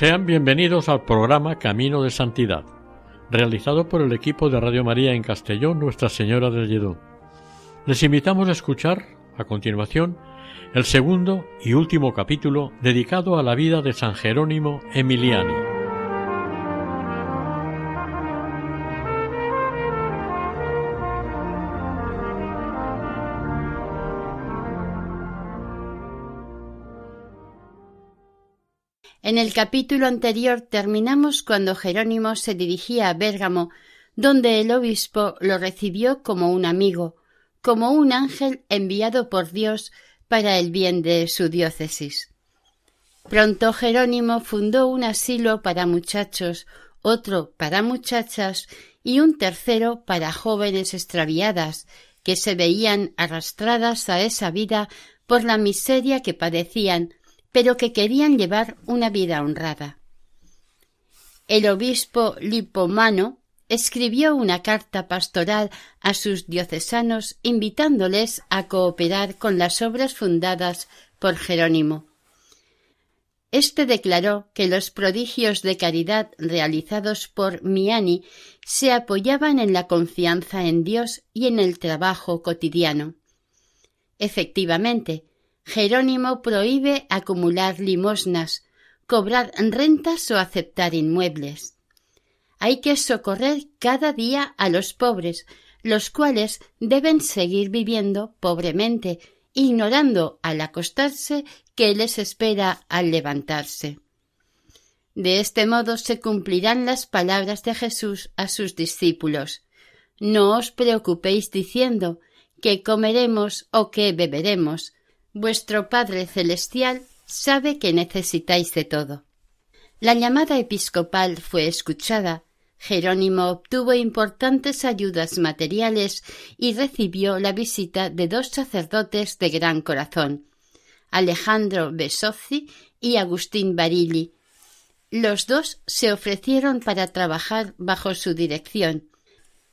Sean bienvenidos al programa Camino de Santidad, realizado por el equipo de Radio María en Castellón Nuestra Señora del Lledó. Les invitamos a escuchar, a continuación, el segundo y último capítulo dedicado a la vida de San Jerónimo Emiliani. El capítulo anterior terminamos cuando Jerónimo se dirigía a Bérgamo, donde el obispo lo recibió como un amigo, como un ángel enviado por Dios para el bien de su diócesis. Pronto Jerónimo fundó un asilo para muchachos, otro para muchachas y un tercero para jóvenes extraviadas que se veían arrastradas a esa vida por la miseria que padecían pero que querían llevar una vida honrada. El obispo Lipomano escribió una carta pastoral a sus diocesanos invitándoles a cooperar con las obras fundadas por Jerónimo. Este declaró que los prodigios de caridad realizados por Miani se apoyaban en la confianza en Dios y en el trabajo cotidiano. Efectivamente, Jerónimo prohíbe acumular limosnas, cobrar rentas o aceptar inmuebles. Hay que socorrer cada día a los pobres, los cuales deben seguir viviendo pobremente, ignorando al acostarse que les espera al levantarse. De este modo se cumplirán las palabras de Jesús a sus discípulos. No os preocupéis diciendo que comeremos o que beberemos, Vuestro Padre Celestial sabe que necesitáis de todo. La llamada episcopal fue escuchada, Jerónimo obtuvo importantes ayudas materiales y recibió la visita de dos sacerdotes de gran corazón, Alejandro Besozzi y Agustín Barilli. Los dos se ofrecieron para trabajar bajo su dirección.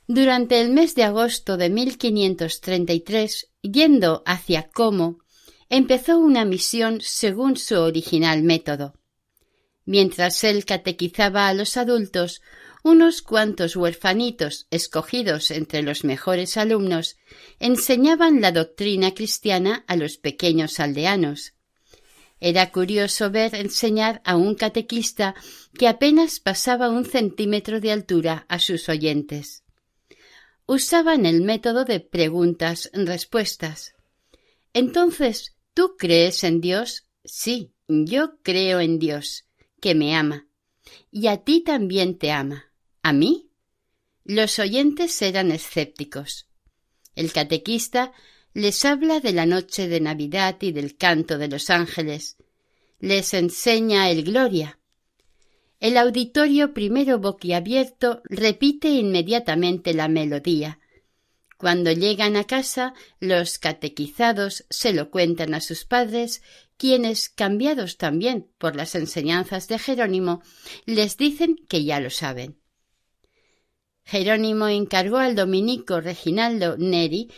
Durante el mes de agosto de 1533, yendo hacia Como, empezó una misión según su original método. Mientras él catequizaba a los adultos, unos cuantos huerfanitos escogidos entre los mejores alumnos enseñaban la doctrina cristiana a los pequeños aldeanos. Era curioso ver enseñar a un catequista que apenas pasaba un centímetro de altura a sus oyentes. Usaban el método de preguntas-respuestas. Entonces ¿Tú crees en Dios? Sí, yo creo en Dios, que me ama. Y a ti también te ama. ¿A mí? Los oyentes eran escépticos. El catequista les habla de la noche de Navidad y del canto de los ángeles. Les enseña el Gloria. El auditorio primero boquiabierto repite inmediatamente la melodía, cuando llegan a casa, los catequizados se lo cuentan a sus padres, quienes, cambiados también por las enseñanzas de Jerónimo, les dicen que ya lo saben. Jerónimo encargó al dominico Reginaldo Neri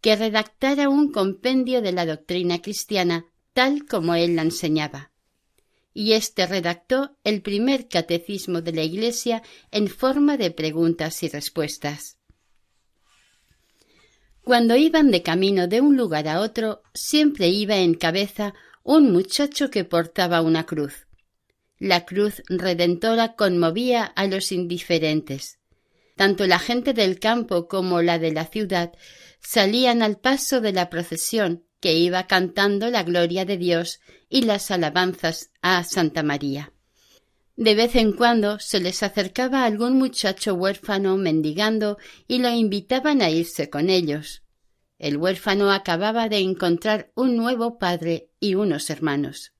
que redactara un compendio de la doctrina cristiana tal como él la enseñaba. Y éste redactó el primer catecismo de la Iglesia en forma de preguntas y respuestas. Cuando iban de camino de un lugar a otro, siempre iba en cabeza un muchacho que portaba una cruz. La cruz redentora conmovía a los indiferentes. Tanto la gente del campo como la de la ciudad salían al paso de la procesión que iba cantando la gloria de Dios y las alabanzas a Santa María. De vez en cuando se les acercaba algún muchacho huérfano mendigando y lo invitaban a irse con ellos. El huérfano acababa de encontrar un nuevo padre y unos hermanos.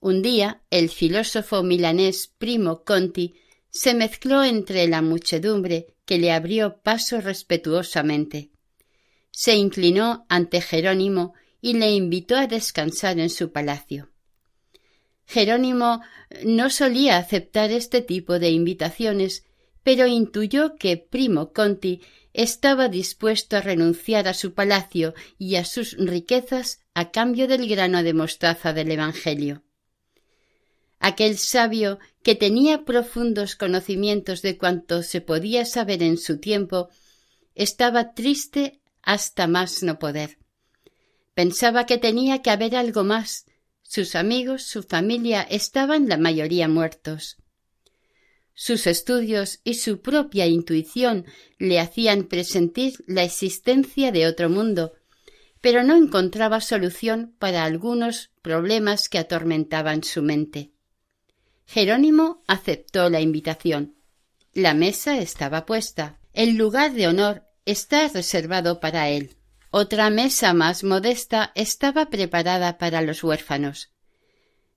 Un día el filósofo milanés Primo Conti se mezcló entre la muchedumbre que le abrió paso respetuosamente. Se inclinó ante Jerónimo y le invitó a descansar en su palacio. Jerónimo no solía aceptar este tipo de invitaciones, pero intuyó que Primo Conti estaba dispuesto a renunciar a su palacio y a sus riquezas a cambio del grano de mostaza del Evangelio. Aquel sabio que tenía profundos conocimientos de cuanto se podía saber en su tiempo, estaba triste hasta más no poder. Pensaba que tenía que haber algo más. Sus amigos, su familia estaban la mayoría muertos. Sus estudios y su propia intuición le hacían presentir la existencia de otro mundo, pero no encontraba solución para algunos problemas que atormentaban su mente. Jerónimo aceptó la invitación. La mesa estaba puesta. El lugar de honor está reservado para él. Otra mesa más modesta estaba preparada para los huérfanos.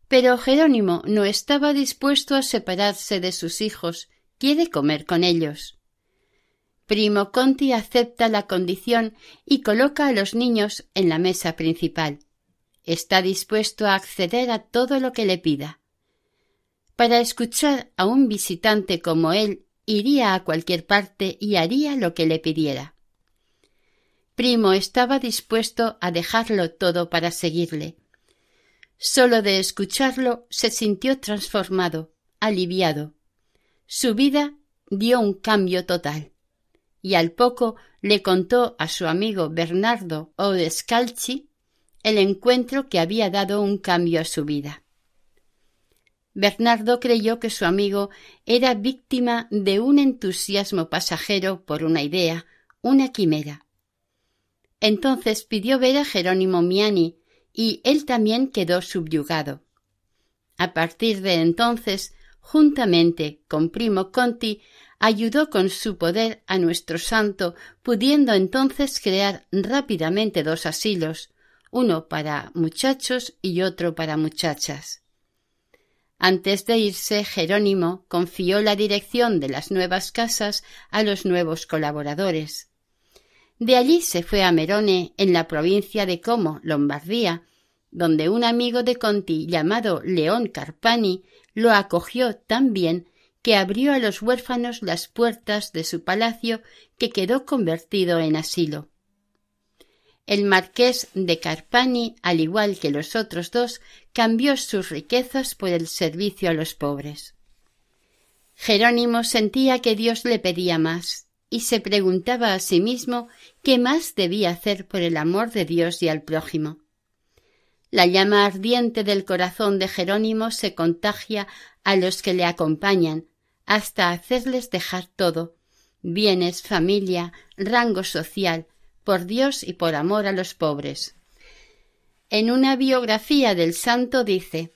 Pero Jerónimo no estaba dispuesto a separarse de sus hijos, quiere comer con ellos. Primo Conti acepta la condición y coloca a los niños en la mesa principal. Está dispuesto a acceder a todo lo que le pida. Para escuchar a un visitante como él, iría a cualquier parte y haría lo que le pidiera. Primo estaba dispuesto a dejarlo todo para seguirle. Solo de escucharlo se sintió transformado, aliviado. Su vida dio un cambio total. Y al poco le contó a su amigo Bernardo Odescalchi el encuentro que había dado un cambio a su vida. Bernardo creyó que su amigo era víctima de un entusiasmo pasajero por una idea, una quimera. Entonces pidió ver a Jerónimo Miani, y él también quedó subyugado. A partir de entonces, juntamente con Primo Conti, ayudó con su poder a nuestro santo, pudiendo entonces crear rápidamente dos asilos, uno para muchachos y otro para muchachas. Antes de irse, Jerónimo confió la dirección de las nuevas casas a los nuevos colaboradores. De allí se fue a Merone, en la provincia de Como, Lombardía, donde un amigo de Conti llamado León Carpani lo acogió tan bien que abrió a los huérfanos las puertas de su palacio que quedó convertido en asilo. El marqués de Carpani, al igual que los otros dos, cambió sus riquezas por el servicio a los pobres. Jerónimo sentía que Dios le pedía más, y se preguntaba a sí mismo qué más debía hacer por el amor de Dios y al prójimo. La llama ardiente del corazón de Jerónimo se contagia a los que le acompañan, hasta hacerles dejar todo bienes, familia, rango social, por Dios y por amor a los pobres. En una biografía del santo dice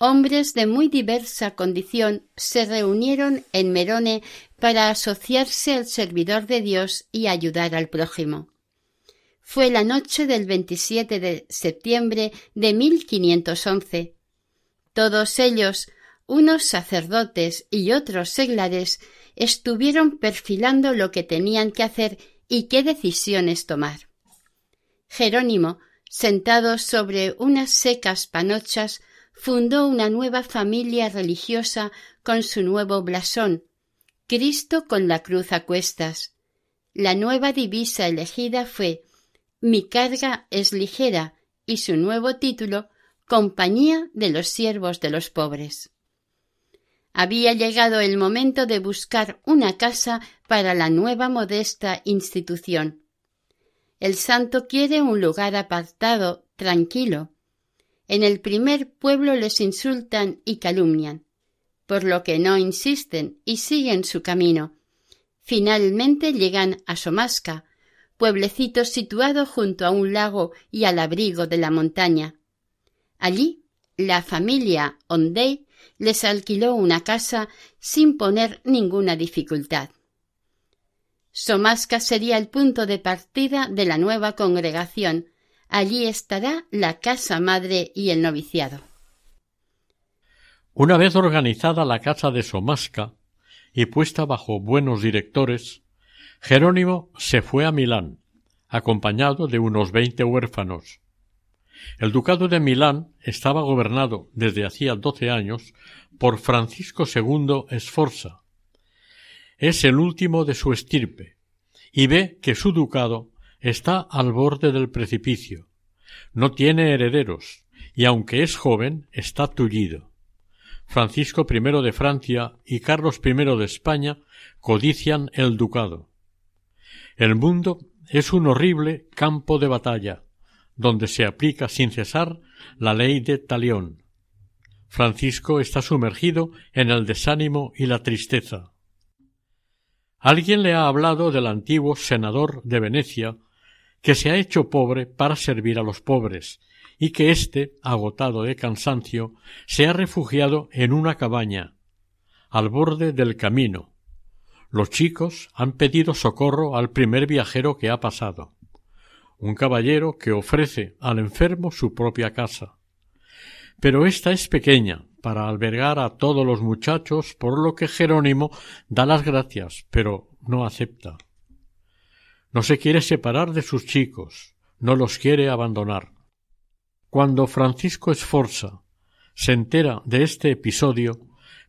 Hombres de muy diversa condición se reunieron en Merone para asociarse al servidor de Dios y ayudar al prójimo. Fue la noche del 27 de septiembre de 1511. Todos ellos, unos sacerdotes y otros seglares, estuvieron perfilando lo que tenían que hacer y qué decisiones tomar. Jerónimo, sentado sobre unas secas panochas, fundó una nueva familia religiosa con su nuevo blasón, Cristo con la cruz a cuestas. La nueva divisa elegida fue Mi carga es ligera y su nuevo título Compañía de los siervos de los pobres. Había llegado el momento de buscar una casa para la nueva modesta institución. El santo quiere un lugar apartado, tranquilo. En el primer pueblo les insultan y calumnian, por lo que no insisten y siguen su camino. Finalmente llegan a Somasca, pueblecito situado junto a un lago y al abrigo de la montaña. Allí, la familia Ondey les alquiló una casa sin poner ninguna dificultad. Somasca sería el punto de partida de la nueva congregación. Allí estará la casa madre y el noviciado. Una vez organizada la casa de Somasca y puesta bajo buenos directores, Jerónimo se fue a Milán, acompañado de unos veinte huérfanos. El ducado de Milán estaba gobernado desde hacía doce años por Francisco II Esforza. Es el último de su estirpe, y ve que su ducado está al borde del precipicio. No tiene herederos, y aunque es joven, está tullido. Francisco I de Francia y Carlos I de España codician el ducado. El mundo es un horrible campo de batalla, donde se aplica sin cesar la ley de Talión. Francisco está sumergido en el desánimo y la tristeza. Alguien le ha hablado del antiguo senador de Venecia, que se ha hecho pobre para servir a los pobres, y que éste, agotado de cansancio, se ha refugiado en una cabaña, al borde del camino. Los chicos han pedido socorro al primer viajero que ha pasado un caballero que ofrece al enfermo su propia casa. Pero ésta es pequeña para albergar a todos los muchachos, por lo que Jerónimo da las gracias, pero no acepta. No se quiere separar de sus chicos, no los quiere abandonar. Cuando Francisco Esforza se entera de este episodio,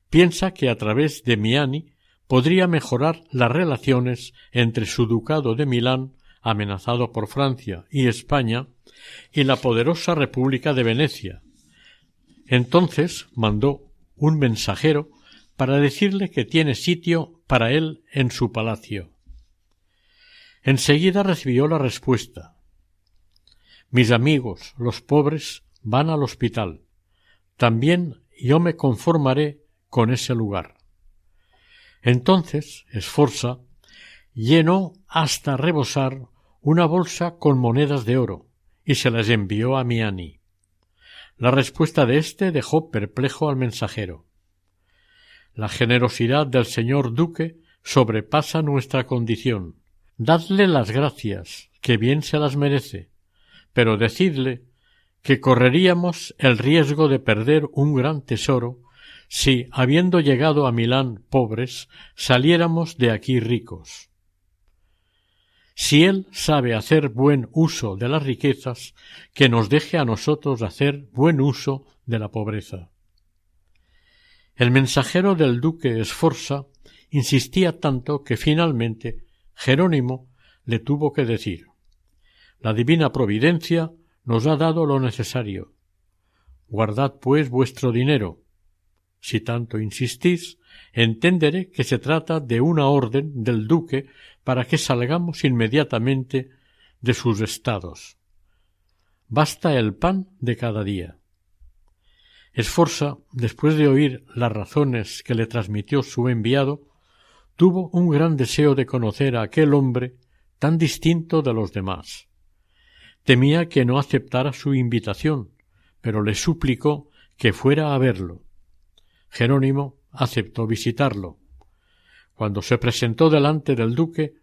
piensa que a través de Miani podría mejorar las relaciones entre su ducado de Milán amenazado por Francia y España, y la poderosa República de Venecia. Entonces mandó un mensajero para decirle que tiene sitio para él en su palacio. Enseguida recibió la respuesta. Mis amigos, los pobres, van al hospital. También yo me conformaré con ese lugar. Entonces Esforza llenó hasta rebosar una bolsa con monedas de oro y se las envió a Miani. La respuesta de éste dejó perplejo al mensajero. La generosidad del señor duque sobrepasa nuestra condición. Dadle las gracias, que bien se las merece, pero decidle que correríamos el riesgo de perder un gran tesoro si, habiendo llegado a Milán pobres, saliéramos de aquí ricos. Si Él sabe hacer buen uso de las riquezas, que nos deje a nosotros hacer buen uso de la pobreza. El mensajero del duque Esforza insistía tanto que finalmente Jerónimo le tuvo que decir La divina providencia nos ha dado lo necesario. Guardad pues vuestro dinero. Si tanto insistís, entenderé que se trata de una orden del duque para que salgamos inmediatamente de sus estados. Basta el pan de cada día. Esforza, después de oír las razones que le transmitió su enviado, tuvo un gran deseo de conocer a aquel hombre tan distinto de los demás. Temía que no aceptara su invitación, pero le suplicó que fuera a verlo. Jerónimo aceptó visitarlo. Cuando se presentó delante del duque,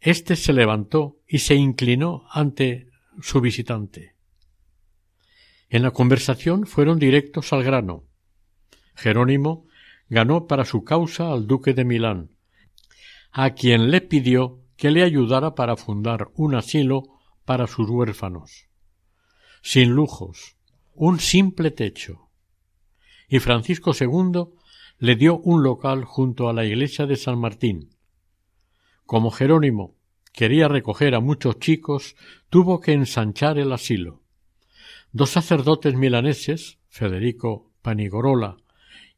éste se levantó y se inclinó ante su visitante. En la conversación fueron directos al grano. Jerónimo ganó para su causa al duque de Milán, a quien le pidió que le ayudara para fundar un asilo para sus huérfanos. Sin lujos, un simple techo. Y Francisco II le dio un local junto a la iglesia de San Martín. Como Jerónimo quería recoger a muchos chicos, tuvo que ensanchar el asilo. Dos sacerdotes milaneses, Federico Panigorola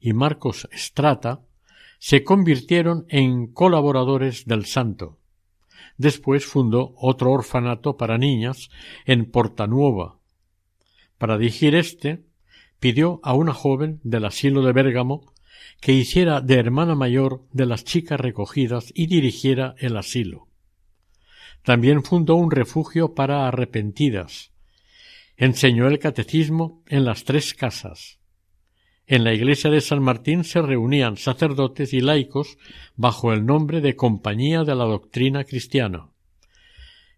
y Marcos Strata, se convirtieron en colaboradores del santo. Después fundó otro orfanato para niñas en Portanuova. Para dirigir éste, pidió a una joven del asilo de Bérgamo que hiciera de hermana mayor de las chicas recogidas y dirigiera el asilo. También fundó un refugio para arrepentidas. Enseñó el catecismo en las tres casas. En la iglesia de San Martín se reunían sacerdotes y laicos bajo el nombre de Compañía de la Doctrina Cristiana.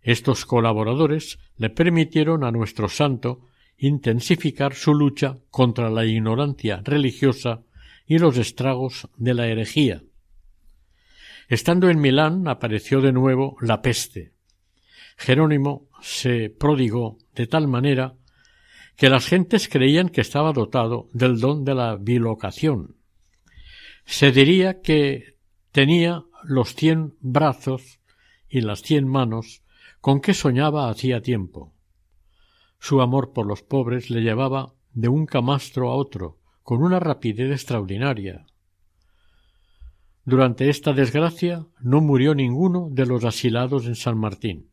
Estos colaboradores le permitieron a nuestro santo intensificar su lucha contra la ignorancia religiosa y los estragos de la herejía. Estando en Milán apareció de nuevo la peste. Jerónimo se prodigó de tal manera que las gentes creían que estaba dotado del don de la bilocación. Se diría que tenía los cien brazos y las cien manos con que soñaba hacía tiempo. Su amor por los pobres le llevaba de un camastro a otro, con una rapidez extraordinaria. Durante esta desgracia no murió ninguno de los asilados en San Martín.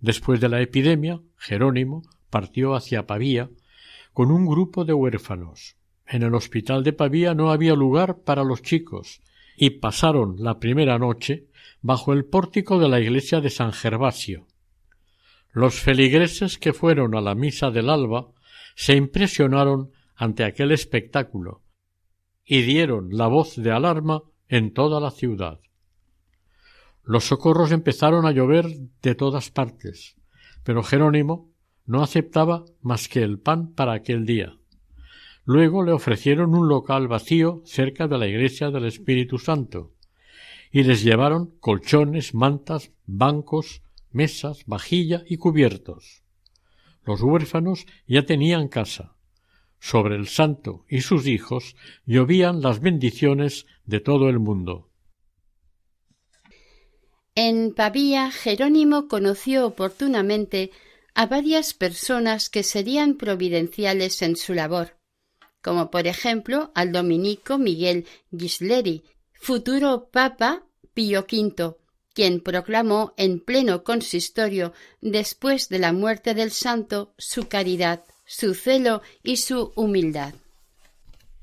Después de la epidemia, Jerónimo partió hacia Pavía con un grupo de huérfanos. En el hospital de Pavía no había lugar para los chicos, y pasaron la primera noche bajo el pórtico de la iglesia de San Gervasio. Los feligreses que fueron a la misa del alba se impresionaron ante aquel espectáculo y dieron la voz de alarma en toda la ciudad. Los socorros empezaron a llover de todas partes, pero Jerónimo no aceptaba más que el pan para aquel día. Luego le ofrecieron un local vacío cerca de la iglesia del Espíritu Santo, y les llevaron colchones, mantas, bancos, mesas, vajilla y cubiertos. Los huérfanos ya tenían casa. Sobre el santo y sus hijos llovían las bendiciones de todo el mundo. En Pavía, Jerónimo conoció oportunamente a varias personas que serían providenciales en su labor, como por ejemplo al dominico Miguel Gisleri, futuro Papa Pío V, quien proclamó en pleno consistorio, después de la muerte del santo, su caridad, su celo y su humildad.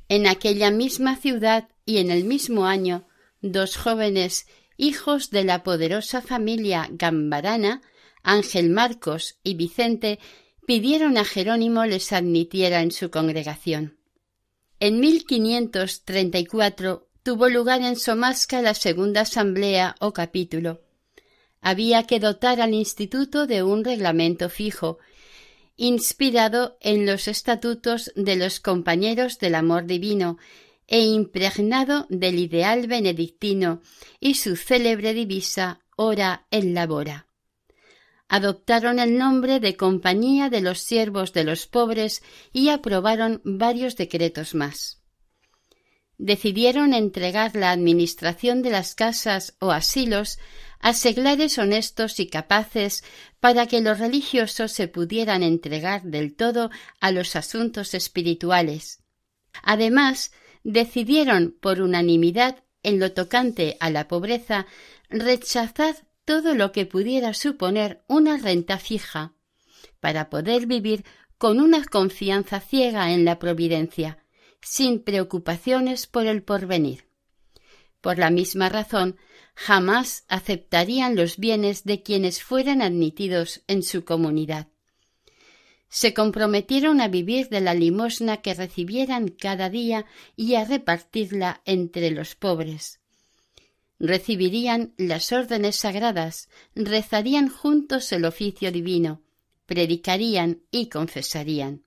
En aquella misma ciudad y en el mismo año, dos jóvenes hijos de la poderosa familia gambarana, Ángel Marcos y Vicente, pidieron a Jerónimo les admitiera en su congregación. En 1534 tuvo lugar en Somasca la segunda asamblea o capítulo. Había que dotar al instituto de un reglamento fijo, inspirado en los estatutos de los compañeros del amor divino e impregnado del ideal benedictino y su célebre divisa ora en labora. Adoptaron el nombre de Compañía de los Siervos de los Pobres y aprobaron varios decretos más decidieron entregar la administración de las casas o asilos a seglares honestos y capaces para que los religiosos se pudieran entregar del todo a los asuntos espirituales. Además, decidieron por unanimidad en lo tocante a la pobreza rechazar todo lo que pudiera suponer una renta fija, para poder vivir con una confianza ciega en la providencia, sin preocupaciones por el porvenir. Por la misma razón, jamás aceptarían los bienes de quienes fueran admitidos en su comunidad. Se comprometieron a vivir de la limosna que recibieran cada día y a repartirla entre los pobres. Recibirían las órdenes sagradas, rezarían juntos el oficio divino, predicarían y confesarían.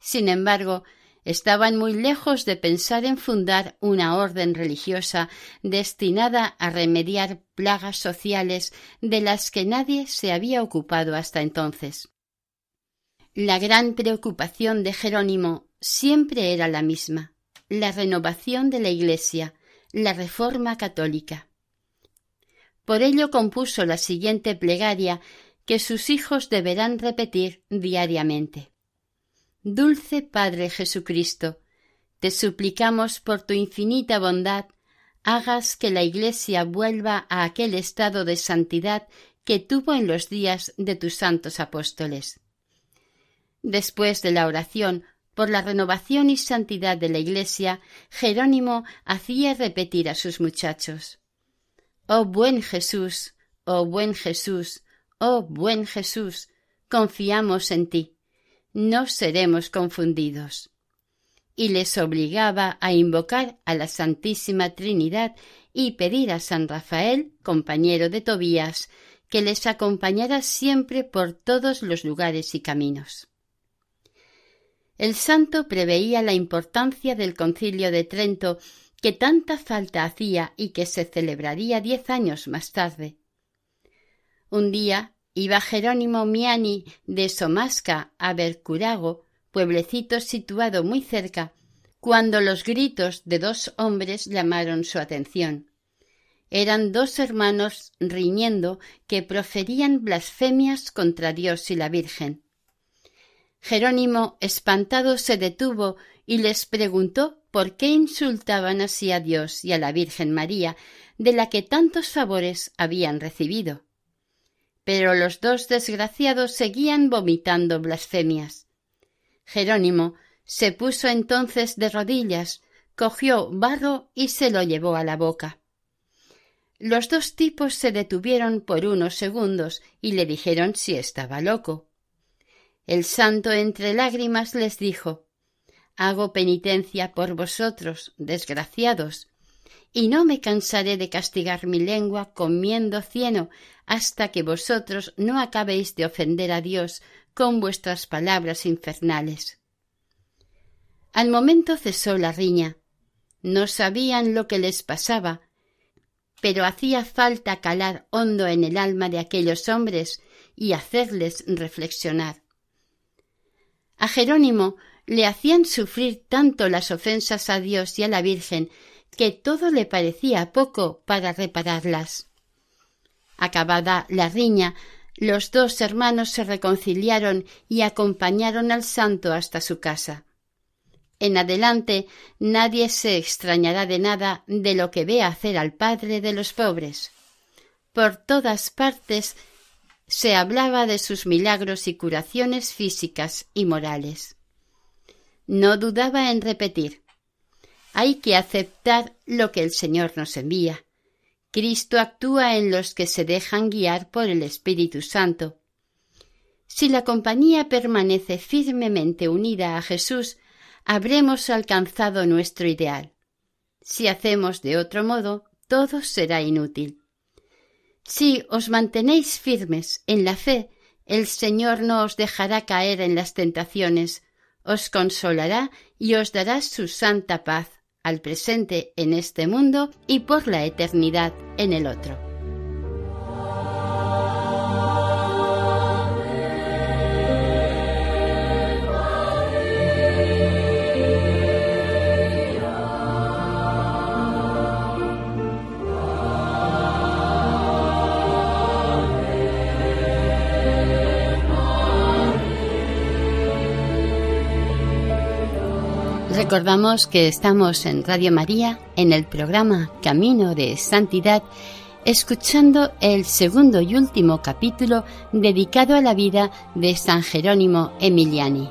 Sin embargo, estaban muy lejos de pensar en fundar una orden religiosa destinada a remediar plagas sociales de las que nadie se había ocupado hasta entonces. La gran preocupación de Jerónimo siempre era la misma la renovación de la Iglesia, la reforma católica. Por ello compuso la siguiente plegaria que sus hijos deberán repetir diariamente. Dulce Padre Jesucristo, te suplicamos por tu infinita bondad, hagas que la Iglesia vuelva a aquel estado de santidad que tuvo en los días de tus santos apóstoles. Después de la oración por la renovación y santidad de la Iglesia, Jerónimo hacía repetir a sus muchachos Oh buen Jesús, oh buen Jesús, oh buen Jesús, confiamos en ti no seremos confundidos. y les obligaba a invocar a la Santísima Trinidad y pedir a San Rafael, compañero de Tobías, que les acompañara siempre por todos los lugares y caminos. El santo preveía la importancia del concilio de Trento que tanta falta hacía y que se celebraría diez años más tarde. Un día iba Jerónimo Miani de Somasca a Bercurago, pueblecito situado muy cerca, cuando los gritos de dos hombres llamaron su atención. Eran dos hermanos riñendo que proferían blasfemias contra Dios y la Virgen. Jerónimo, espantado, se detuvo y les preguntó por qué insultaban así a Dios y a la Virgen María, de la que tantos favores habían recibido. Pero los dos desgraciados seguían vomitando blasfemias. Jerónimo se puso entonces de rodillas, cogió barro y se lo llevó a la boca. Los dos tipos se detuvieron por unos segundos y le dijeron si estaba loco. El santo entre lágrimas les dijo Hago penitencia por vosotros, desgraciados, y no me cansaré de castigar mi lengua comiendo cieno hasta que vosotros no acabéis de ofender a Dios con vuestras palabras infernales. Al momento cesó la riña. No sabían lo que les pasaba, pero hacía falta calar hondo en el alma de aquellos hombres y hacerles reflexionar. A Jerónimo le hacían sufrir tanto las ofensas a Dios y a la Virgen que todo le parecía poco para repararlas. Acabada la riña, los dos hermanos se reconciliaron y acompañaron al santo hasta su casa. En adelante nadie se extrañará de nada de lo que ve hacer al padre de los pobres. Por todas partes se hablaba de sus milagros y curaciones físicas y morales. No dudaba en repetir hay que aceptar lo que el Señor nos envía. Cristo actúa en los que se dejan guiar por el Espíritu Santo. Si la compañía permanece firmemente unida a Jesús, habremos alcanzado nuestro ideal. Si hacemos de otro modo, todo será inútil. Si os mantenéis firmes en la fe, el Señor no os dejará caer en las tentaciones, os consolará y os dará su santa paz al presente en este mundo y por la eternidad en el otro. Recordamos que estamos en Radio María en el programa Camino de Santidad, escuchando el segundo y último capítulo dedicado a la vida de San Jerónimo Emiliani.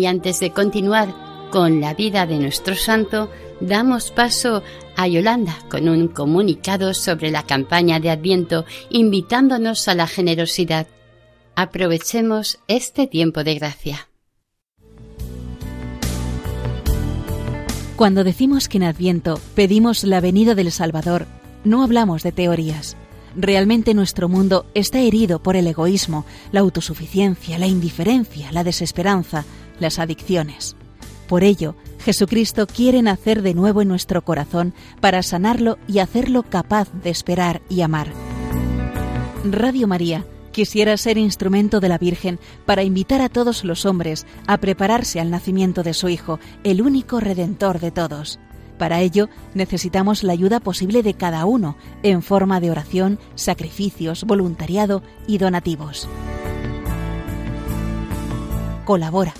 Y antes de continuar con la vida de nuestro santo, damos paso a Yolanda con un comunicado sobre la campaña de Adviento invitándonos a la generosidad. Aprovechemos este tiempo de gracia. Cuando decimos que en Adviento pedimos la venida del Salvador, no hablamos de teorías. Realmente nuestro mundo está herido por el egoísmo, la autosuficiencia, la indiferencia, la desesperanza, las adicciones. Por ello, Jesucristo quiere nacer de nuevo en nuestro corazón para sanarlo y hacerlo capaz de esperar y amar. Radio María quisiera ser instrumento de la Virgen para invitar a todos los hombres a prepararse al nacimiento de su Hijo, el único Redentor de todos. Para ello necesitamos la ayuda posible de cada uno en forma de oración, sacrificios, voluntariado y donativos. Colabora.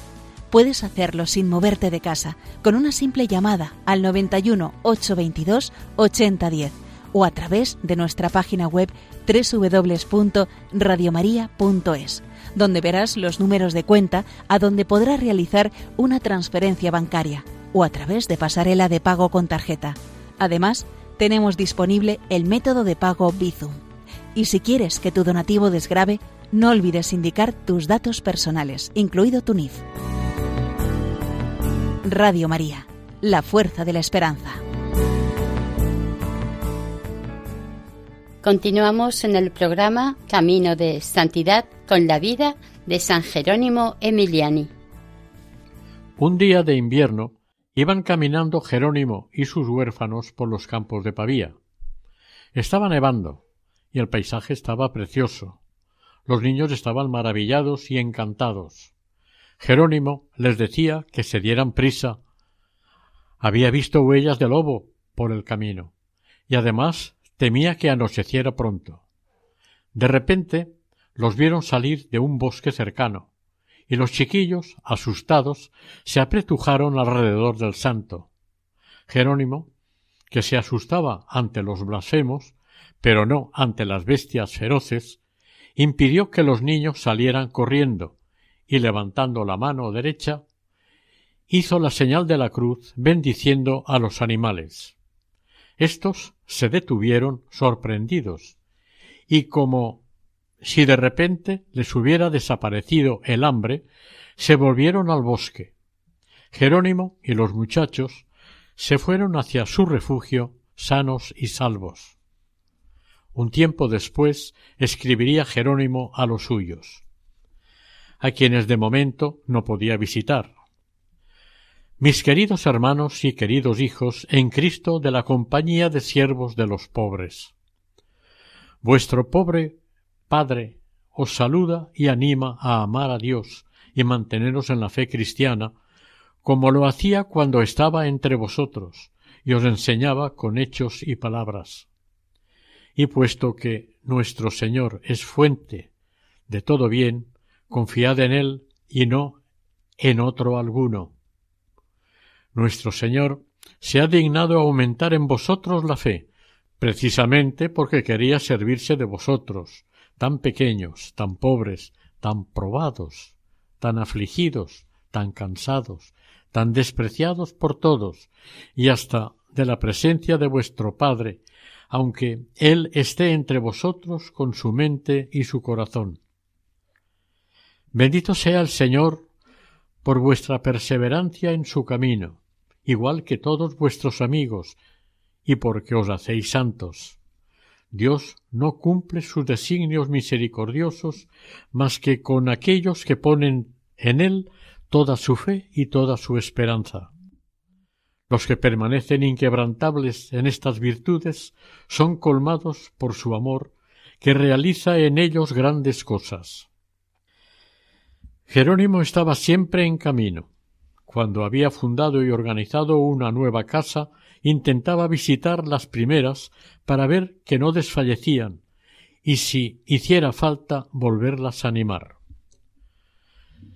Puedes hacerlo sin moverte de casa con una simple llamada al 91 822 8010 o a través de nuestra página web www.radiomaria.es, donde verás los números de cuenta a donde podrás realizar una transferencia bancaria o a través de pasarela de pago con tarjeta. Además, tenemos disponible el método de pago Bizum. Y si quieres que tu donativo desgrabe, no olvides indicar tus datos personales, incluido tu NIF. Radio María, la fuerza de la esperanza. Continuamos en el programa Camino de Santidad con la vida de San Jerónimo Emiliani. Un día de invierno, Iban caminando Jerónimo y sus huérfanos por los campos de Pavía. Estaba nevando, y el paisaje estaba precioso. Los niños estaban maravillados y encantados. Jerónimo les decía que se dieran prisa. Había visto huellas de lobo por el camino, y además temía que anocheciera pronto. De repente los vieron salir de un bosque cercano y los chiquillos, asustados, se apretujaron alrededor del santo. Jerónimo, que se asustaba ante los blasfemos, pero no ante las bestias feroces, impidió que los niños salieran corriendo, y levantando la mano derecha, hizo la señal de la cruz bendiciendo a los animales. Estos se detuvieron sorprendidos, y como si de repente les hubiera desaparecido el hambre, se volvieron al bosque. Jerónimo y los muchachos se fueron hacia su refugio sanos y salvos. Un tiempo después escribiría Jerónimo a los suyos, a quienes de momento no podía visitar. Mis queridos hermanos y queridos hijos en Cristo de la compañía de siervos de los pobres. Vuestro pobre Padre, os saluda y anima a amar a Dios y manteneros en la fe cristiana, como lo hacía cuando estaba entre vosotros y os enseñaba con hechos y palabras. Y puesto que nuestro Señor es fuente de todo bien, confiad en Él y no en otro alguno. Nuestro Señor se ha dignado aumentar en vosotros la fe, precisamente porque quería servirse de vosotros, tan pequeños, tan pobres, tan probados, tan afligidos, tan cansados, tan despreciados por todos, y hasta de la presencia de vuestro Padre, aunque Él esté entre vosotros con su mente y su corazón. Bendito sea el Señor por vuestra perseverancia en su camino, igual que todos vuestros amigos, y porque os hacéis santos. Dios no cumple sus designios misericordiosos más que con aquellos que ponen en Él toda su fe y toda su esperanza. Los que permanecen inquebrantables en estas virtudes son colmados por su amor, que realiza en ellos grandes cosas. Jerónimo estaba siempre en camino. Cuando había fundado y organizado una nueva casa, intentaba visitar las primeras para ver que no desfallecían y si hiciera falta volverlas a animar.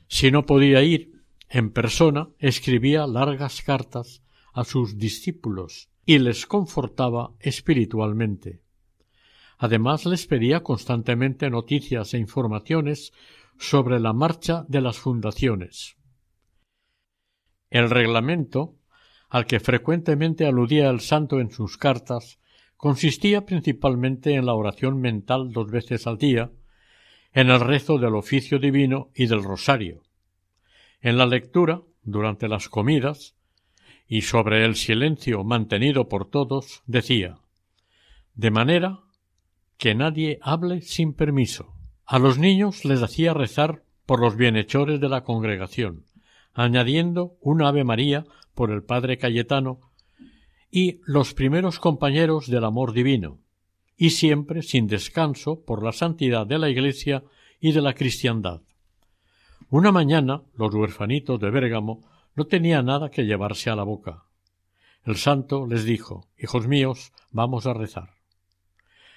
Si no podía ir en persona, escribía largas cartas a sus discípulos y les confortaba espiritualmente. Además les pedía constantemente noticias e informaciones sobre la marcha de las fundaciones. El reglamento al que frecuentemente aludía el santo en sus cartas, consistía principalmente en la oración mental dos veces al día, en el rezo del oficio divino y del rosario, en la lectura durante las comidas, y sobre el silencio mantenido por todos, decía de manera que nadie hable sin permiso. A los niños les hacía rezar por los bienhechores de la congregación, añadiendo un Ave María por el padre Cayetano y los primeros compañeros del amor divino, y siempre sin descanso por la santidad de la Iglesia y de la cristiandad. Una mañana los huerfanitos de Bérgamo no tenían nada que llevarse a la boca. El santo les dijo Hijos míos, vamos a rezar.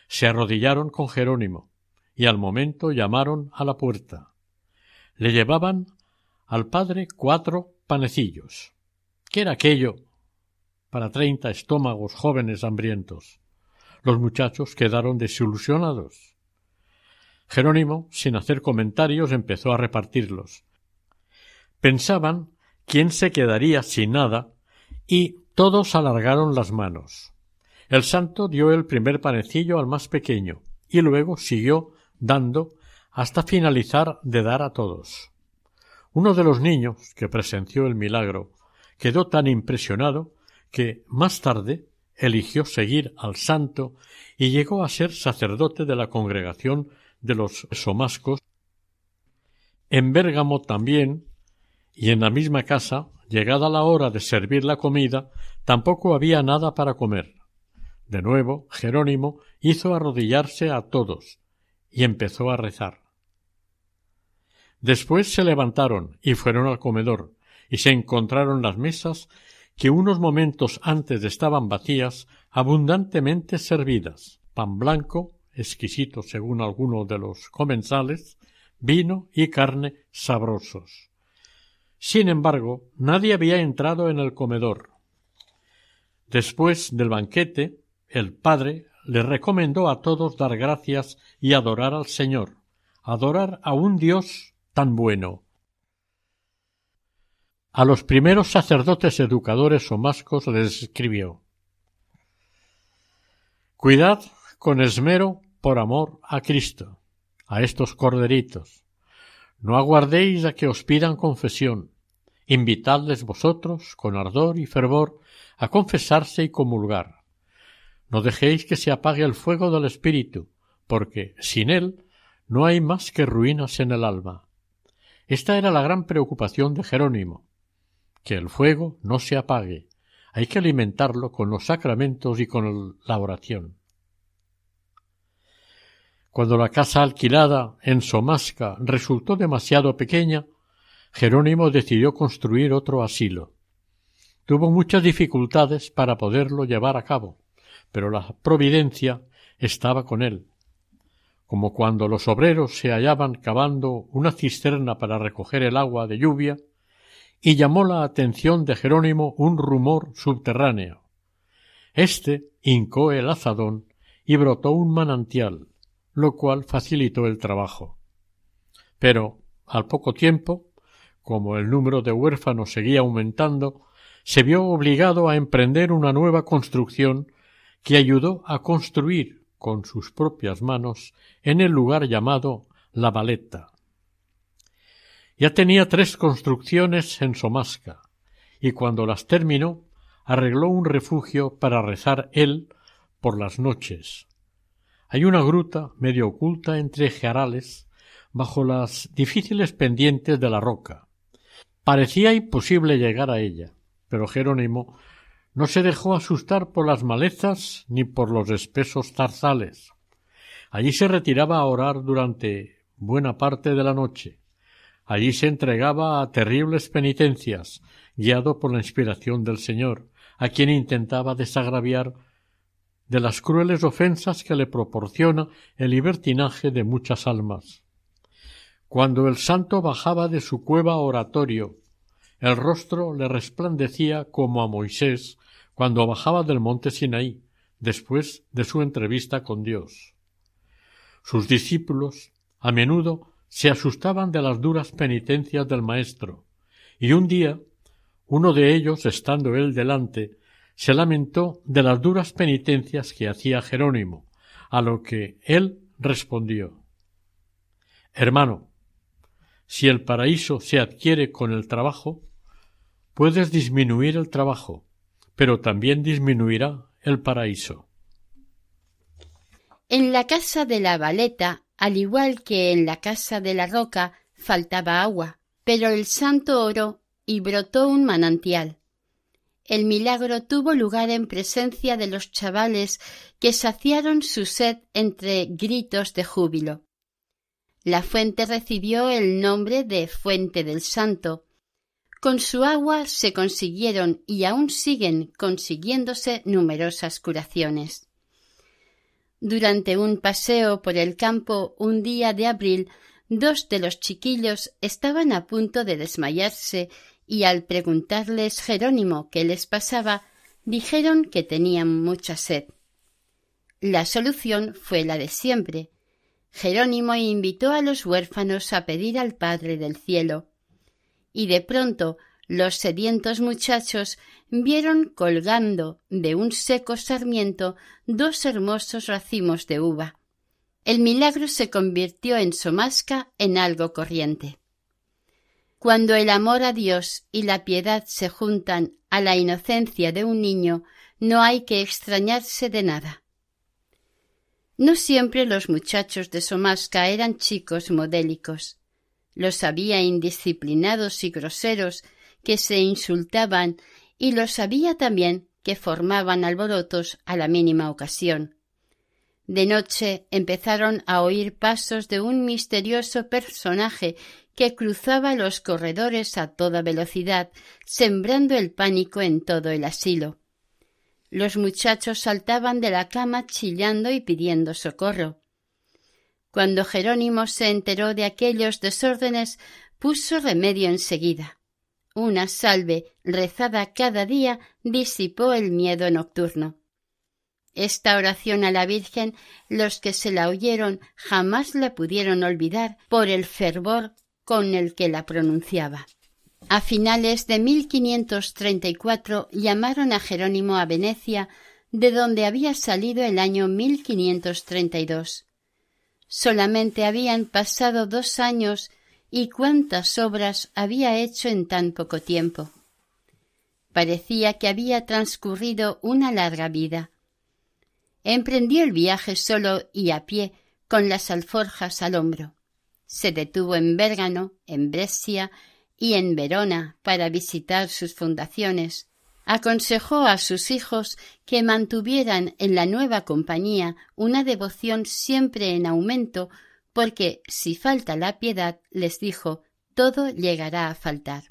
Se arrodillaron con Jerónimo, y al momento llamaron a la puerta. Le llevaban al padre cuatro panecillos. ¿Qué era aquello para treinta estómagos jóvenes hambrientos? Los muchachos quedaron desilusionados. Jerónimo, sin hacer comentarios, empezó a repartirlos. Pensaban quién se quedaría sin nada y todos alargaron las manos. El santo dio el primer panecillo al más pequeño y luego siguió dando hasta finalizar de dar a todos. Uno de los niños que presenció el milagro quedó tan impresionado que más tarde eligió seguir al santo y llegó a ser sacerdote de la congregación de los somascos. En Bérgamo también, y en la misma casa, llegada la hora de servir la comida, tampoco había nada para comer. De nuevo, Jerónimo hizo arrodillarse a todos y empezó a rezar. Después se levantaron y fueron al comedor, y se encontraron las mesas que unos momentos antes estaban vacías, abundantemente servidas, pan blanco, exquisito según algunos de los comensales, vino y carne sabrosos. Sin embargo, nadie había entrado en el comedor. Después del banquete, el padre le recomendó a todos dar gracias y adorar al Señor, adorar a un Dios tan bueno. A los primeros sacerdotes educadores o mascos les escribió Cuidad con esmero por amor a Cristo, a estos corderitos. No aguardéis a que os pidan confesión. Invitadles vosotros, con ardor y fervor, a confesarse y comulgar. No dejéis que se apague el fuego del Espíritu, porque sin él no hay más que ruinas en el alma. Esta era la gran preocupación de Jerónimo, que el fuego no se apague. Hay que alimentarlo con los sacramentos y con la oración. Cuando la casa alquilada en Somasca resultó demasiado pequeña, Jerónimo decidió construir otro asilo. Tuvo muchas dificultades para poderlo llevar a cabo, pero la providencia estaba con él. Como cuando los obreros se hallaban cavando una cisterna para recoger el agua de lluvia, y llamó la atención de Jerónimo un rumor subterráneo. Este hincó el azadón y brotó un manantial, lo cual facilitó el trabajo. Pero, al poco tiempo, como el número de huérfanos seguía aumentando, se vio obligado a emprender una nueva construcción que ayudó a construir con sus propias manos en el lugar llamado La Valeta. Ya tenía tres construcciones en Somasca, y cuando las terminó, arregló un refugio para rezar él por las noches, hay una gruta medio oculta entre jarales bajo las difíciles pendientes de la roca. Parecía imposible llegar a ella, pero Jerónimo no se dejó asustar por las malezas ni por los espesos zarzales. Allí se retiraba a orar durante buena parte de la noche. Allí se entregaba a terribles penitencias, guiado por la inspiración del Señor, a quien intentaba desagraviar de las crueles ofensas que le proporciona el libertinaje de muchas almas. Cuando el santo bajaba de su cueva oratorio, el rostro le resplandecía como a Moisés cuando bajaba del monte Sinaí, después de su entrevista con Dios. Sus discípulos a menudo se asustaban de las duras penitencias del Maestro, y un día uno de ellos, estando él delante, se lamentó de las duras penitencias que hacía Jerónimo, a lo que él respondió Hermano, si el paraíso se adquiere con el trabajo, puedes disminuir el trabajo, pero también disminuirá el paraíso. En la casa de la Valeta, al igual que en la casa de la Roca, faltaba agua, pero el santo oró y brotó un manantial. El milagro tuvo lugar en presencia de los chavales que saciaron su sed entre gritos de júbilo. La fuente recibió el nombre de Fuente del Santo. Con su agua se consiguieron y aún siguen consiguiéndose numerosas curaciones. Durante un paseo por el campo un día de abril, dos de los chiquillos estaban a punto de desmayarse y al preguntarles Jerónimo qué les pasaba, dijeron que tenían mucha sed. La solución fue la de siempre. Jerónimo invitó a los huérfanos a pedir al Padre del cielo. Y de pronto los sedientos muchachos vieron colgando de un seco sarmiento dos hermosos racimos de uva. El milagro se convirtió en Somasca en algo corriente. Cuando el amor a Dios y la piedad se juntan a la inocencia de un niño, no hay que extrañarse de nada. No siempre los muchachos de Somasca eran chicos modélicos. Los había indisciplinados y groseros que se insultaban y los había también que formaban alborotos a la mínima ocasión. De noche empezaron a oír pasos de un misterioso personaje que cruzaba los corredores a toda velocidad, sembrando el pánico en todo el asilo. Los muchachos saltaban de la cama chillando y pidiendo socorro. Cuando Jerónimo se enteró de aquellos desórdenes, puso remedio enseguida. Una salve rezada cada día disipó el miedo nocturno. Esta oración a la Virgen los que se la oyeron jamás la pudieron olvidar por el fervor con el que la pronunciaba. A finales de 1534 llamaron a Jerónimo a Venecia, de donde había salido el año 1532. Solamente habían pasado dos años y cuántas obras había hecho en tan poco tiempo. Parecía que había transcurrido una larga vida. Emprendió el viaje solo y a pie, con las alforjas al hombro. Se detuvo en Bérgano, en Brescia, y en Verona para visitar sus fundaciones, aconsejó a sus hijos que mantuvieran en la nueva compañía una devoción siempre en aumento, porque si falta la piedad, les dijo, todo llegará a faltar.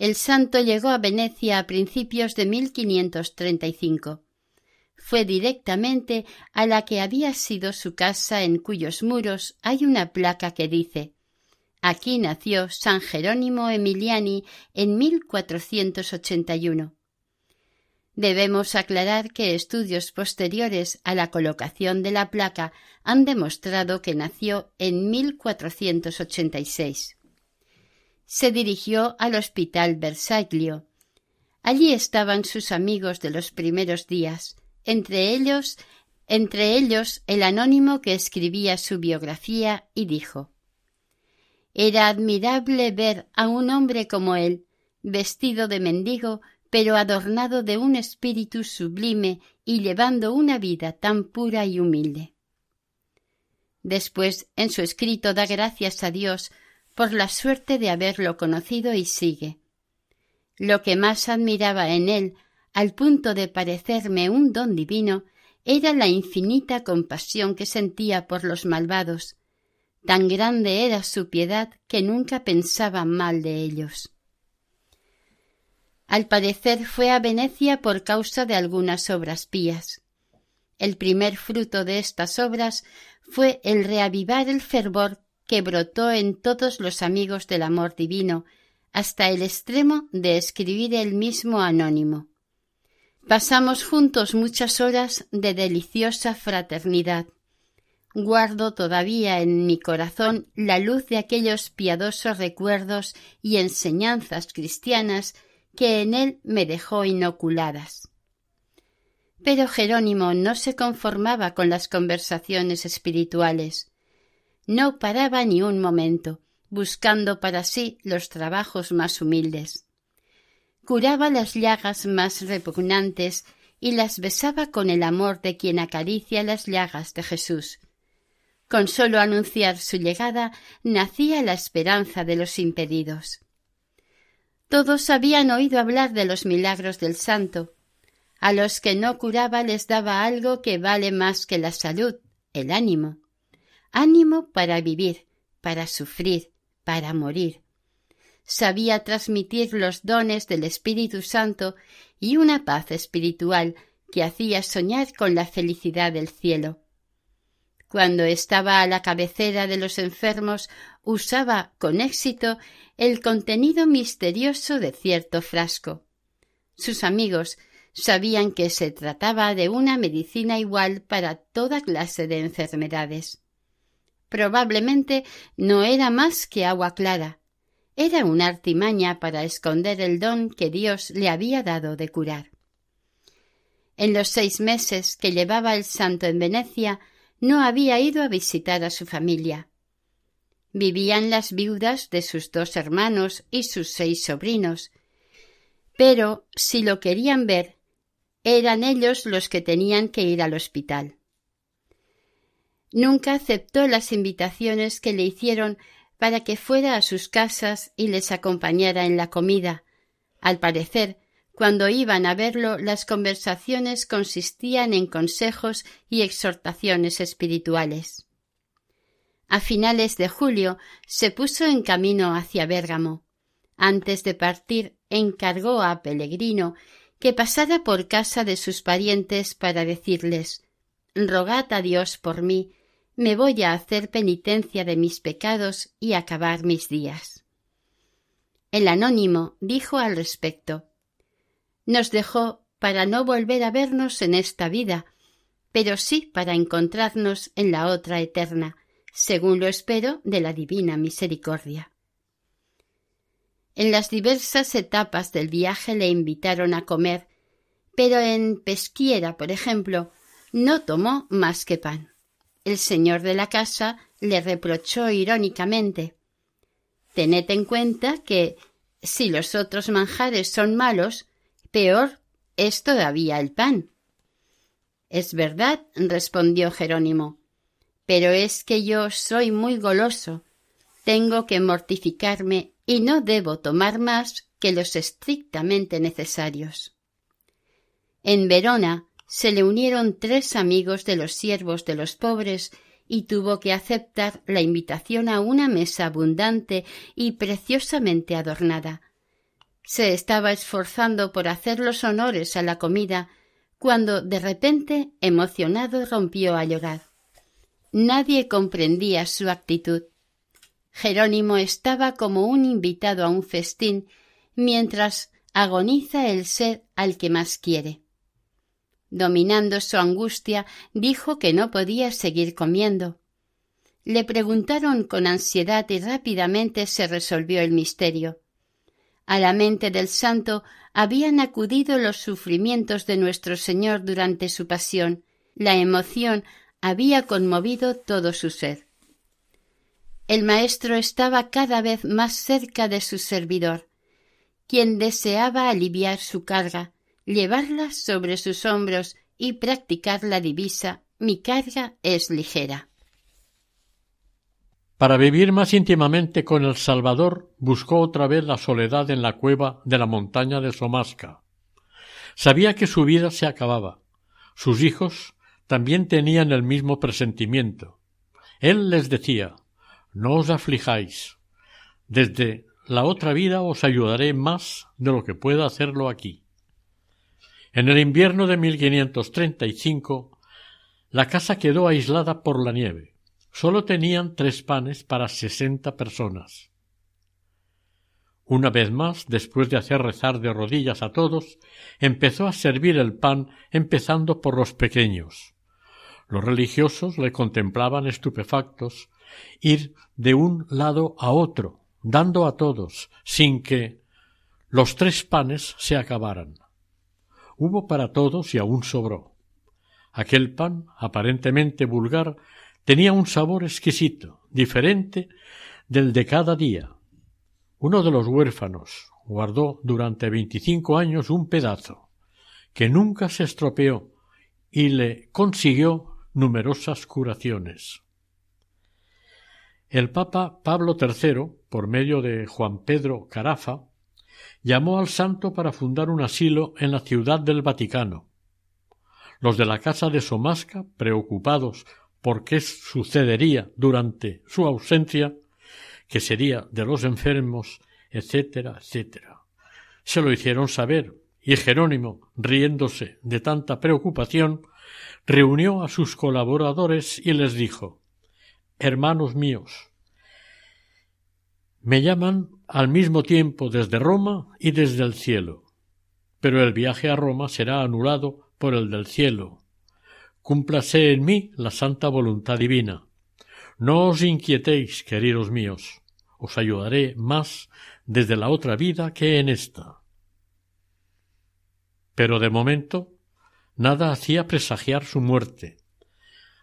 El santo llegó a Venecia a principios de 1535. Fue directamente a la que había sido su casa en cuyos muros hay una placa que dice Aquí nació San Jerónimo Emiliani en 1481. Debemos aclarar que estudios posteriores a la colocación de la placa han demostrado que nació en 1486. Se dirigió al Hospital Versaglio. Allí estaban sus amigos de los primeros días, entre ellos, entre ellos el anónimo que escribía su biografía y dijo era admirable ver a un hombre como él, vestido de mendigo, pero adornado de un espíritu sublime y llevando una vida tan pura y humilde. Después, en su escrito, da gracias a Dios por la suerte de haberlo conocido y sigue. Lo que más admiraba en él, al punto de parecerme un don divino, era la infinita compasión que sentía por los malvados, Tan grande era su piedad que nunca pensaba mal de ellos. Al parecer fue a Venecia por causa de algunas obras pías. El primer fruto de estas obras fue el reavivar el fervor que brotó en todos los amigos del amor divino, hasta el extremo de escribir el mismo anónimo. Pasamos juntos muchas horas de deliciosa fraternidad. Guardo todavía en mi corazón la luz de aquellos piadosos recuerdos y enseñanzas cristianas que en él me dejó inoculadas. Pero Jerónimo no se conformaba con las conversaciones espirituales. No paraba ni un momento, buscando para sí los trabajos más humildes. Curaba las llagas más repugnantes y las besaba con el amor de quien acaricia las llagas de Jesús con sólo anunciar su llegada nacía la esperanza de los impedidos. Todos habían oído hablar de los milagros del santo. A los que no curaba les daba algo que vale más que la salud, el ánimo. Ánimo para vivir, para sufrir, para morir. sabía transmitir los dones del Espíritu Santo y una paz espiritual que hacía soñar con la felicidad del cielo. Cuando estaba a la cabecera de los enfermos, usaba con éxito el contenido misterioso de cierto frasco. Sus amigos sabían que se trataba de una medicina igual para toda clase de enfermedades. Probablemente no era más que agua clara. Era una artimaña para esconder el don que Dios le había dado de curar. En los seis meses que llevaba el santo en Venecia, no había ido a visitar a su familia. Vivían las viudas de sus dos hermanos y sus seis sobrinos, pero si lo querían ver, eran ellos los que tenían que ir al hospital. Nunca aceptó las invitaciones que le hicieron para que fuera a sus casas y les acompañara en la comida. Al parecer, cuando iban a verlo, las conversaciones consistían en consejos y exhortaciones espirituales. A finales de julio se puso en camino hacia Bérgamo. Antes de partir, encargó a Pellegrino que pasara por casa de sus parientes para decirles Rogad a Dios por mí, me voy a hacer penitencia de mis pecados y acabar mis días. El anónimo dijo al respecto Nos dejó para no volver a vernos en esta vida, pero sí para encontrarnos en la otra eterna, según lo espero de la divina misericordia. En las diversas etapas del viaje le invitaron a comer, pero en Pesquiera, por ejemplo, no tomó más que pan. El señor de la casa le reprochó irónicamente Tened en cuenta que si los otros manjares son malos, peor es todavía el pan. Es verdad, respondió Jerónimo, pero es que yo soy muy goloso. Tengo que mortificarme y no debo tomar más que los estrictamente necesarios. En Verona se le unieron tres amigos de los siervos de los pobres y tuvo que aceptar la invitación a una mesa abundante y preciosamente adornada. Se estaba esforzando por hacer los honores a la comida cuando de repente, emocionado, rompió a llorar. Nadie comprendía su actitud. Jerónimo estaba como un invitado a un festín mientras agoniza el ser al que más quiere. Dominando su angustia, dijo que no podía seguir comiendo. Le preguntaron con ansiedad y rápidamente se resolvió el misterio. A la mente del santo habían acudido los sufrimientos de nuestro Señor durante su pasión. La emoción había conmovido todo su ser. El maestro estaba cada vez más cerca de su servidor, quien deseaba aliviar su carga, llevarla sobre sus hombros y practicar la divisa mi carga es ligera. Para vivir más íntimamente con el Salvador, buscó otra vez la soledad en la cueva de la montaña de Somasca. Sabía que su vida se acababa. Sus hijos también tenían el mismo presentimiento. Él les decía no os aflijáis. Desde la otra vida os ayudaré más de lo que pueda hacerlo aquí. En el invierno de 1535, la casa quedó aislada por la nieve. Solo tenían tres panes para sesenta personas. Una vez más, después de hacer rezar de rodillas a todos, empezó a servir el pan empezando por los pequeños. Los religiosos le contemplaban estupefactos, ir de un lado a otro, dando a todos, sin que los tres panes se acabaran. Hubo para todos y aún sobró. Aquel pan, aparentemente vulgar, tenía un sabor exquisito, diferente del de cada día. Uno de los huérfanos guardó durante veinticinco años un pedazo, que nunca se estropeó y le consiguió numerosas curaciones. El Papa Pablo III, por medio de Juan Pedro Carafa, llamó al santo para fundar un asilo en la ciudad del Vaticano. Los de la casa de Somasca, preocupados por qué sucedería durante su ausencia, que sería de los enfermos etcétera, etcétera. Se lo hicieron saber, y Jerónimo, riéndose de tanta preocupación, reunió a sus colaboradores y les dijo Hermanos míos, me llaman al mismo tiempo desde Roma y desde el cielo, pero el viaje a Roma será anulado por el del cielo. Cúmplase en mí la santa voluntad divina. No os inquietéis, queridos míos, os ayudaré más desde la otra vida que en esta. Pero de momento nada hacía presagiar su muerte.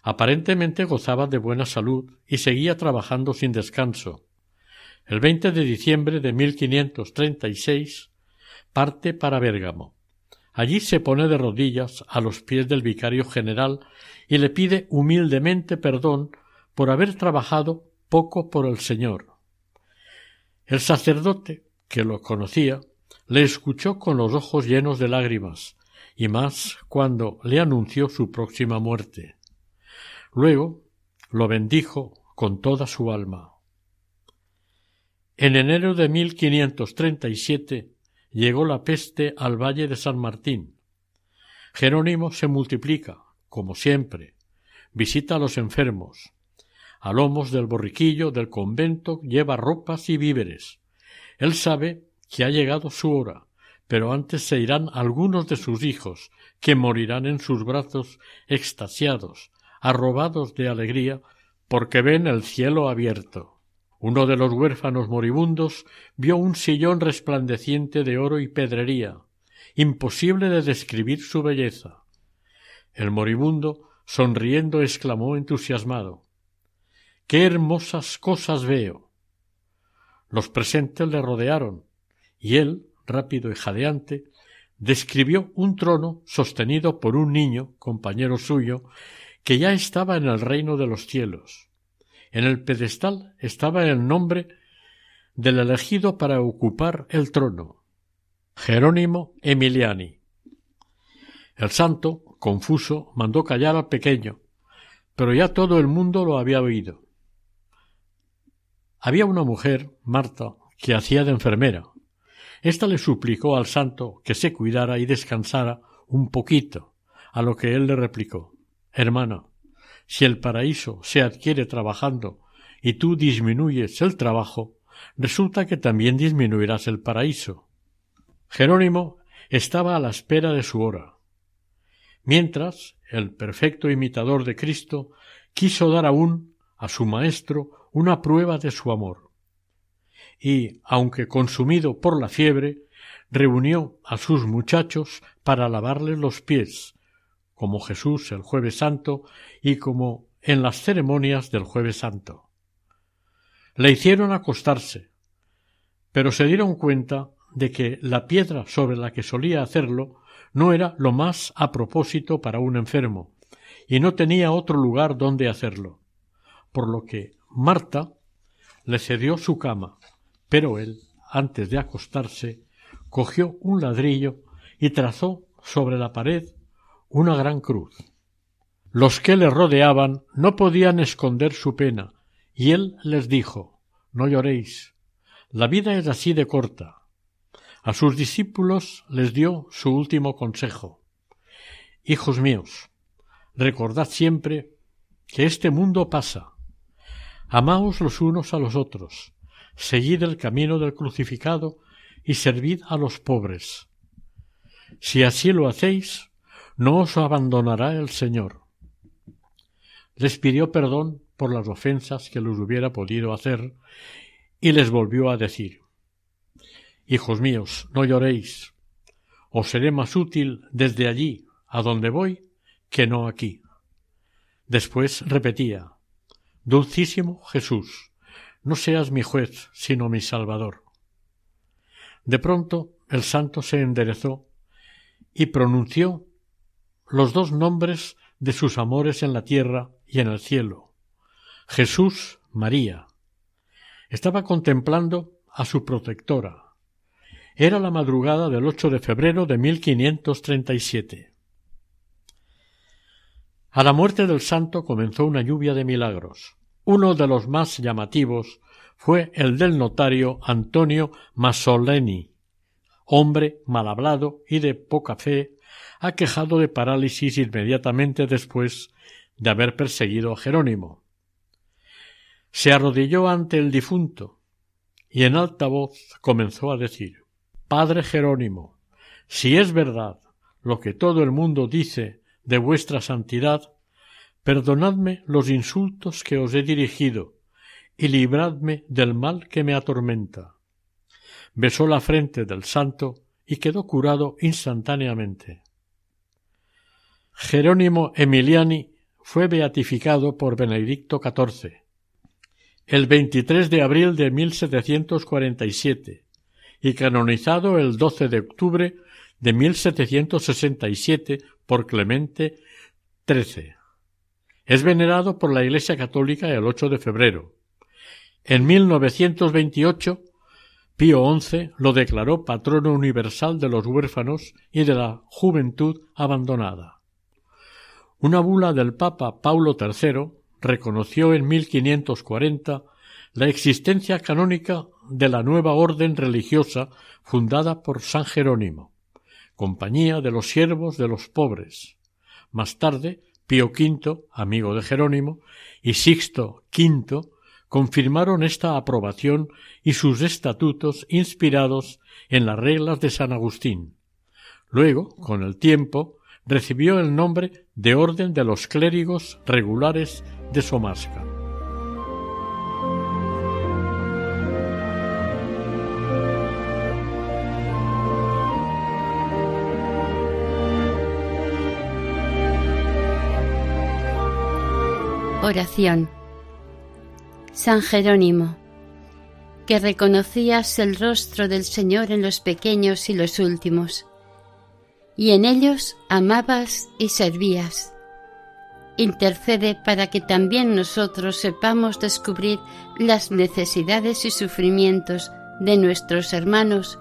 Aparentemente gozaba de buena salud y seguía trabajando sin descanso. El 20 de diciembre de 1536 parte para Bérgamo. Allí se pone de rodillas a los pies del vicario general y le pide humildemente perdón por haber trabajado poco por el Señor. El sacerdote, que lo conocía, le escuchó con los ojos llenos de lágrimas, y más cuando le anunció su próxima muerte. Luego lo bendijo con toda su alma. En enero de 1537 llegó la peste al valle de San Martín. Jerónimo se multiplica, como siempre, visita a los enfermos. A lomos del borriquillo del convento lleva ropas y víveres. Él sabe que ha llegado su hora, pero antes se irán algunos de sus hijos, que morirán en sus brazos extasiados, arrobados de alegría, porque ven el cielo abierto. Uno de los huérfanos moribundos vio un sillón resplandeciente de oro y pedrería, imposible de describir su belleza. El moribundo, sonriendo, exclamó entusiasmado Qué hermosas cosas veo. Los presentes le rodearon, y él, rápido y jadeante, describió un trono sostenido por un niño, compañero suyo, que ya estaba en el reino de los cielos. En el pedestal estaba el nombre del elegido para ocupar el trono, Jerónimo Emiliani. El santo, confuso, mandó callar al pequeño, pero ya todo el mundo lo había oído. Había una mujer, Marta, que hacía de enfermera. Esta le suplicó al santo que se cuidara y descansara un poquito, a lo que él le replicó Hermana, si el paraíso se adquiere trabajando y tú disminuyes el trabajo, resulta que también disminuirás el paraíso. Jerónimo estaba a la espera de su hora. Mientras, el perfecto imitador de Cristo quiso dar aún a su maestro una prueba de su amor. Y, aunque consumido por la fiebre, reunió a sus muchachos para lavarles los pies, como Jesús el jueves santo y como en las ceremonias del jueves santo. Le hicieron acostarse, pero se dieron cuenta de que la piedra sobre la que solía hacerlo no era lo más a propósito para un enfermo, y no tenía otro lugar donde hacerlo, por lo que Marta le cedió su cama, pero él, antes de acostarse, cogió un ladrillo y trazó sobre la pared una gran cruz. Los que le rodeaban no podían esconder su pena, y él les dijo No lloréis. La vida es así de corta. A sus discípulos les dio su último consejo Hijos míos, recordad siempre que este mundo pasa. Amaos los unos a los otros, seguid el camino del crucificado y servid a los pobres. Si así lo hacéis, no os abandonará el Señor. Les pidió perdón por las ofensas que les hubiera podido hacer y les volvió a decir Hijos míos, no lloréis. Os seré más útil desde allí, a donde voy, que no aquí. Después repetía Dulcísimo Jesús, no seas mi juez, sino mi Salvador. De pronto el santo se enderezó y pronunció los dos nombres de sus amores en la tierra y en el cielo. Jesús María. Estaba contemplando a su protectora. Era la madrugada del 8 de febrero de 1537. A la muerte del santo comenzó una lluvia de milagros. Uno de los más llamativos fue el del notario Antonio Masoleni, hombre mal hablado y de poca fe, aquejado de parálisis inmediatamente después de haber perseguido a Jerónimo. Se arrodilló ante el difunto y en alta voz comenzó a decir Padre Jerónimo, si es verdad lo que todo el mundo dice de vuestra santidad, perdonadme los insultos que os he dirigido y libradme del mal que me atormenta. Besó la frente del santo y quedó curado instantáneamente. Jerónimo Emiliani fue beatificado por Benedicto XIV el 23 de abril de 1747 y canonizado el 12 de octubre de 1767 por Clemente XIII. Es venerado por la Iglesia Católica el 8 de febrero. En 1928, Pío XI lo declaró patrono universal de los huérfanos y de la juventud abandonada. Una bula del Papa Paulo III reconoció en 1540 la existencia canónica de la nueva orden religiosa fundada por San Jerónimo, Compañía de los Siervos de los Pobres. Más tarde, Pío V, amigo de Jerónimo, y Sixto V confirmaron esta aprobación y sus estatutos inspirados en las reglas de San Agustín. Luego, con el tiempo, recibió el nombre de Orden de los Clérigos Regulares de Somasca. Oración. San Jerónimo, que reconocías el rostro del Señor en los pequeños y los últimos, y en ellos amabas y servías. Intercede para que también nosotros sepamos descubrir las necesidades y sufrimientos de nuestros hermanos,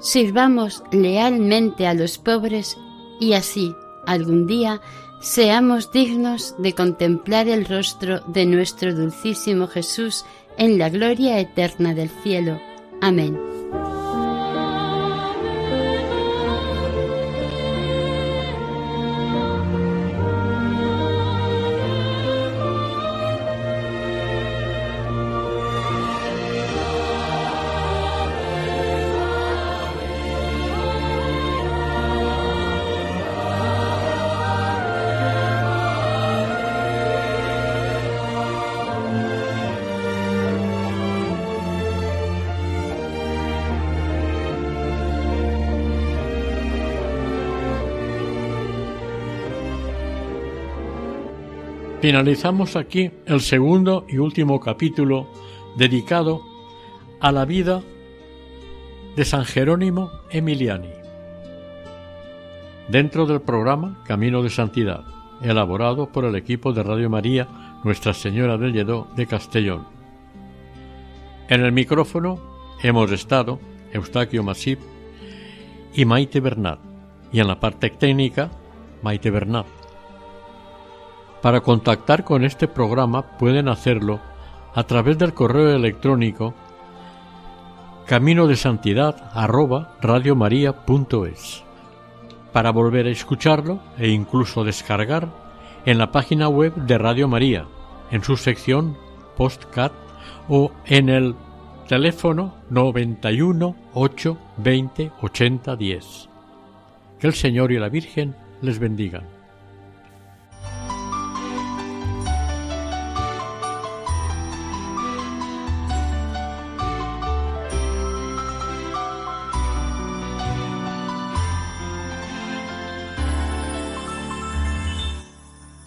sirvamos lealmente a los pobres y así, algún día, seamos dignos de contemplar el rostro de nuestro dulcísimo Jesús en la gloria eterna del cielo. Amén. Finalizamos aquí el segundo y último capítulo dedicado a la vida de San Jerónimo Emiliani. Dentro del programa Camino de Santidad, elaborado por el equipo de Radio María Nuestra Señora del Lledó de Castellón. En el micrófono hemos estado Eustaquio Masip y Maite Bernat, y en la parte técnica Maite Bernat. Para contactar con este programa pueden hacerlo a través del correo electrónico camino de santidad Para volver a escucharlo e incluso descargar en la página web de Radio María, en su sección Postcat o en el teléfono 91 8 20 80 10. Que el Señor y la Virgen les bendigan.